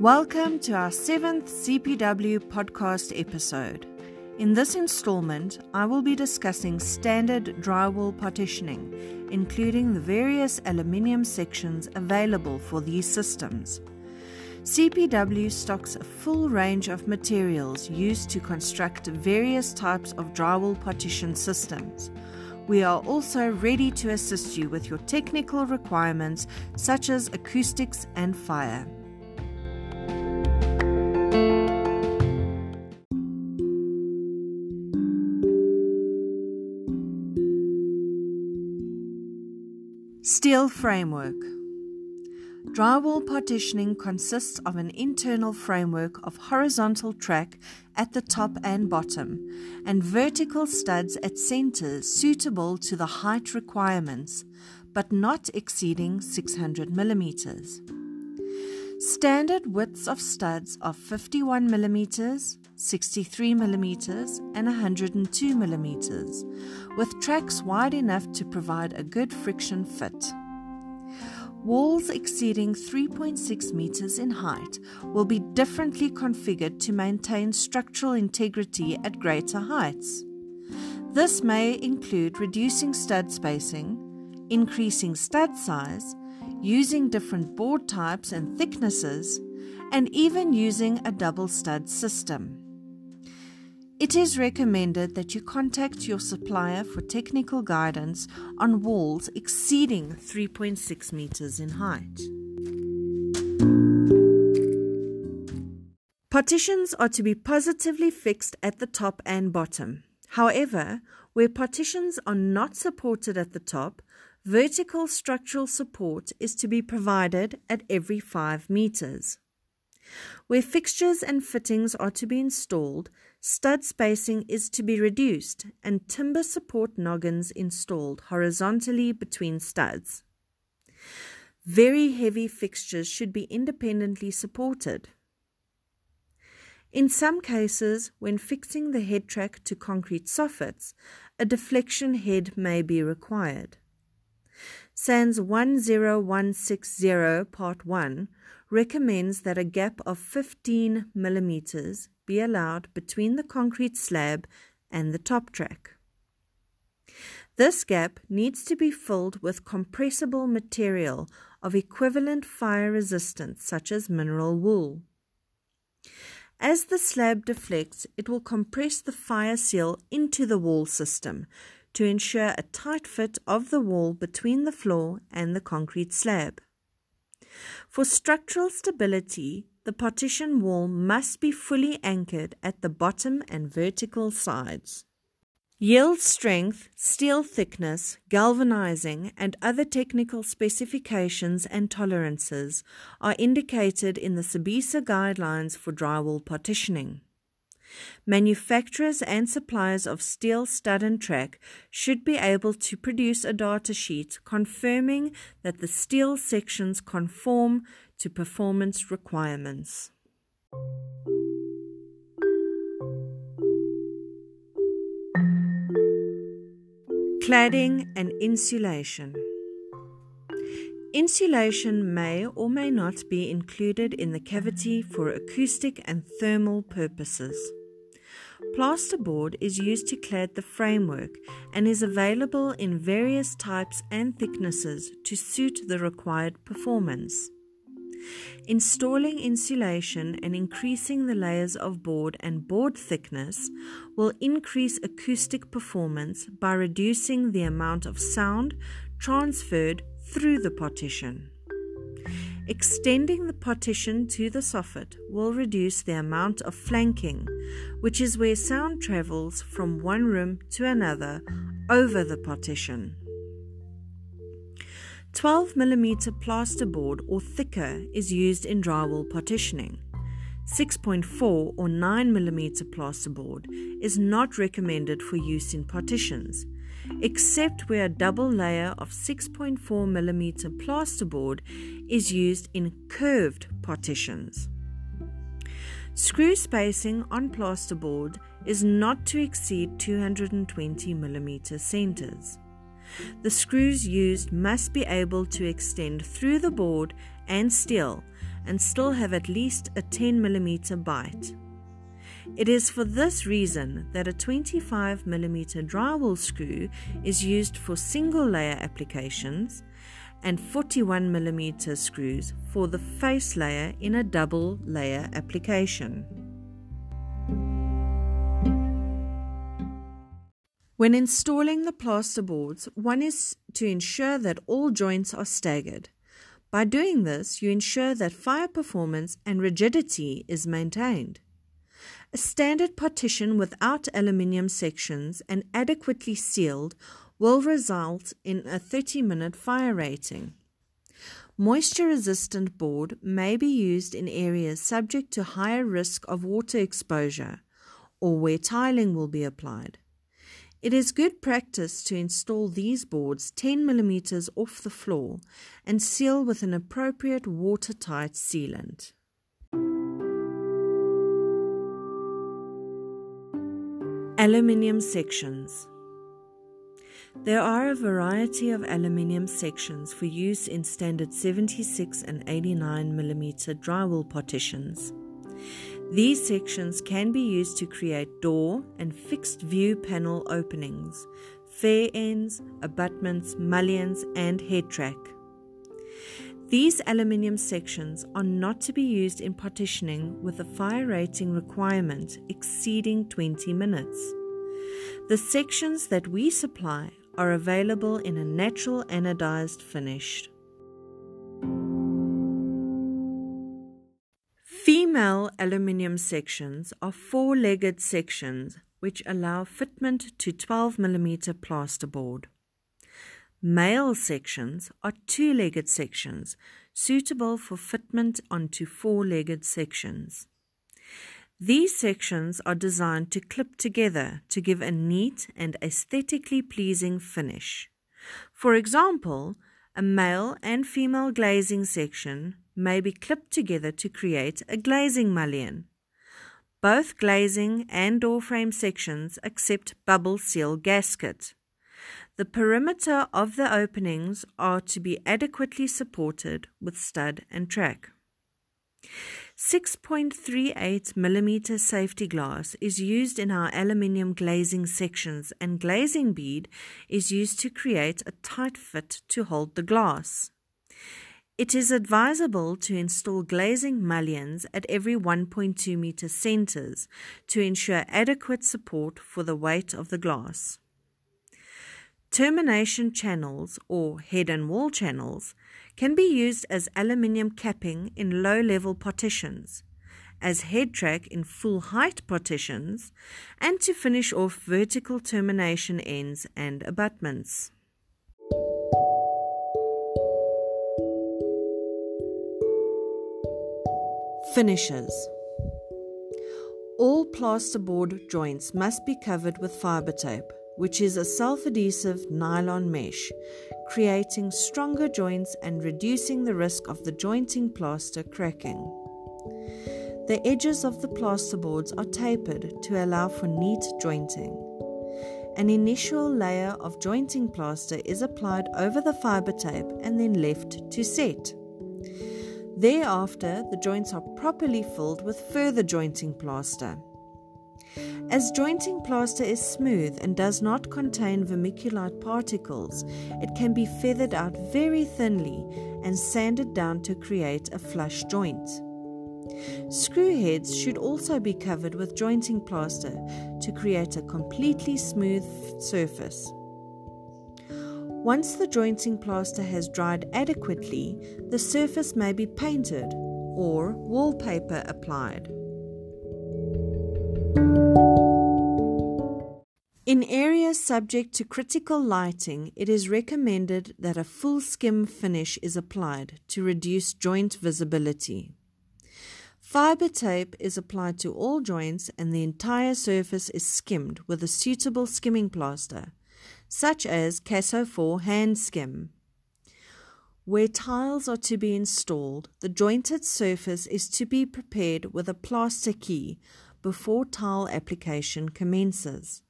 Welcome to our seventh CPW podcast episode. In this installment, I will be discussing standard drywall partitioning, including the various aluminium sections available for these systems. CPW stocks a full range of materials used to construct various types of drywall partition systems. We are also ready to assist you with your technical requirements such as acoustics and fire. Steel framework. Drywall partitioning consists of an internal framework of horizontal track at the top and bottom, and vertical studs at centers suitable to the height requirements, but not exceeding 600 millimeters. Standard widths of studs are 51 millimeters, 63 millimeters, and 102 millimeters, with tracks wide enough to provide a good friction fit. Walls exceeding 3.6 meters in height will be differently configured to maintain structural integrity at greater heights. This may include reducing stud spacing, increasing stud size, using different board types and thicknesses, and even using a double stud system. It is recommended that you contact your supplier for technical guidance on walls exceeding 3.6 meters in height. Partitions are to be positively fixed at the top and bottom. However, where partitions are not supported at the top, vertical structural support is to be provided at every 5 meters. Where fixtures and fittings are to be installed, stud spacing is to be reduced and timber support noggins installed horizontally between studs. Very heavy fixtures should be independently supported. In some cases, when fixing the head track to concrete soffits, a deflection head may be required. SANS 10160 Part 1 recommends that a gap of 15 millimeters be allowed between the concrete slab and the top track. This gap needs to be filled with compressible material of equivalent fire resistance, such as mineral wool. As the slab deflects, it will compress the fire seal into the wall system to ensure a tight fit of the wall between the floor and the concrete slab. For structural stability, the partition wall must be fully anchored at the bottom and vertical sides. Yield strength, steel thickness, galvanizing, and other technical specifications and tolerances are indicated in the Sabisa guidelines for drywall partitioning. Manufacturers and suppliers of steel stud and track should be able to produce a data sheet confirming that the steel sections conform to performance requirements. Cladding and insulation. Insulation may or may not be included in the cavity for acoustic and thermal purposes. Plasterboard is used to clad the framework and is available in various types and thicknesses to suit the required performance. Installing insulation and increasing the layers of board and board thickness will increase acoustic performance by reducing the amount of sound transferred through the partition. Extending the partition to the soffit will reduce the amount of flanking, which is where sound travels from one room to another over the partition. 12 mm plasterboard or thicker is used in drywall partitioning. 6.4 or 9 mm plasterboard is not recommended for use in partitions except where a double layer of 6.4 mm plasterboard is used in curved partitions. Screw spacing on plasterboard is not to exceed 220 mm centers. The screws used must be able to extend through the board and steel and still have at least a 10 mm bite. It is for this reason that a 25 mm drywall screw is used for single layer applications and 41 mm screws for the face layer in a double layer application. When installing the plasterboards, one is to ensure that all joints are staggered. By doing this, you ensure that fire performance and rigidity is maintained. A standard partition without aluminium sections and adequately sealed will result in a 30 minute fire rating. Moisture resistant board may be used in areas subject to higher risk of water exposure or where tiling will be applied. It is good practice to install these boards 10 mm off the floor and seal with an appropriate watertight sealant. Aluminium sections. There are a variety of aluminium sections for use in standard 76 and 89 mm drywall partitions. These sections can be used to create door and fixed view panel openings, fair ends, abutments, mullions, and head track. These aluminium sections are not to be used in partitioning with a fire rating requirement exceeding 20 minutes. The sections that we supply are available in a natural anodized finish. Female aluminium sections are four legged sections which allow fitment to 12 mm plasterboard. Male sections are two legged sections suitable for fitment onto four legged sections. These sections are designed to clip together to give a neat and aesthetically pleasing finish. For example, a male and female glazing section may be clipped together to create a glazing mullion. Both glazing and door frame sections accept bubble seal gasket. The perimeter of the openings are to be adequately supported with stud and track. 6.38 mm safety glass is used in our aluminium glazing sections, and glazing bead is used to create a tight fit to hold the glass. It is advisable to install glazing mullions at every 1.2 meter centers to ensure adequate support for the weight of the glass. Termination channels or head and wall channels can be used as aluminium capping in low level partitions, as head track in full height partitions, and to finish off vertical termination ends and abutments. Finishes All plasterboard joints must be covered with fiber tape, which is a self adhesive nylon mesh, creating stronger joints and reducing the risk of the jointing plaster cracking. The edges of the plasterboards are tapered to allow for neat jointing. An initial layer of jointing plaster is applied over the fiber tape and then left to set. Thereafter, the joints are properly filled with further jointing plaster. As jointing plaster is smooth and does not contain vermiculite particles, it can be feathered out very thinly and sanded down to create a flush joint. Screw heads should also be covered with jointing plaster to create a completely smooth surface. Once the jointing plaster has dried adequately, the surface may be painted or wallpaper applied. In areas subject to critical lighting, it is recommended that a full skim finish is applied to reduce joint visibility. Fiber tape is applied to all joints and the entire surface is skimmed with a suitable skimming plaster such as Casso 4 hand skim. Where tiles are to be installed, the jointed surface is to be prepared with a plaster key before tile application commences.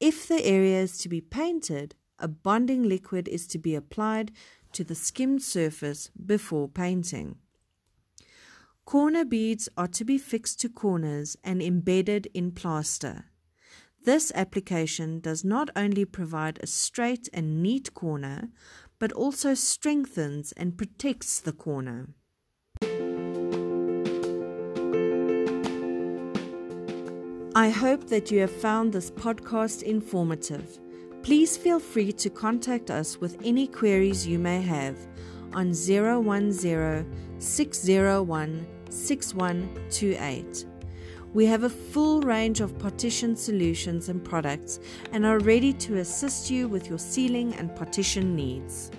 If the area is to be painted, a bonding liquid is to be applied to the skimmed surface before painting. Corner beads are to be fixed to corners and embedded in plaster. This application does not only provide a straight and neat corner, but also strengthens and protects the corner. I hope that you have found this podcast informative. Please feel free to contact us with any queries you may have on 010 601 6128. We have a full range of partition solutions and products and are ready to assist you with your ceiling and partition needs.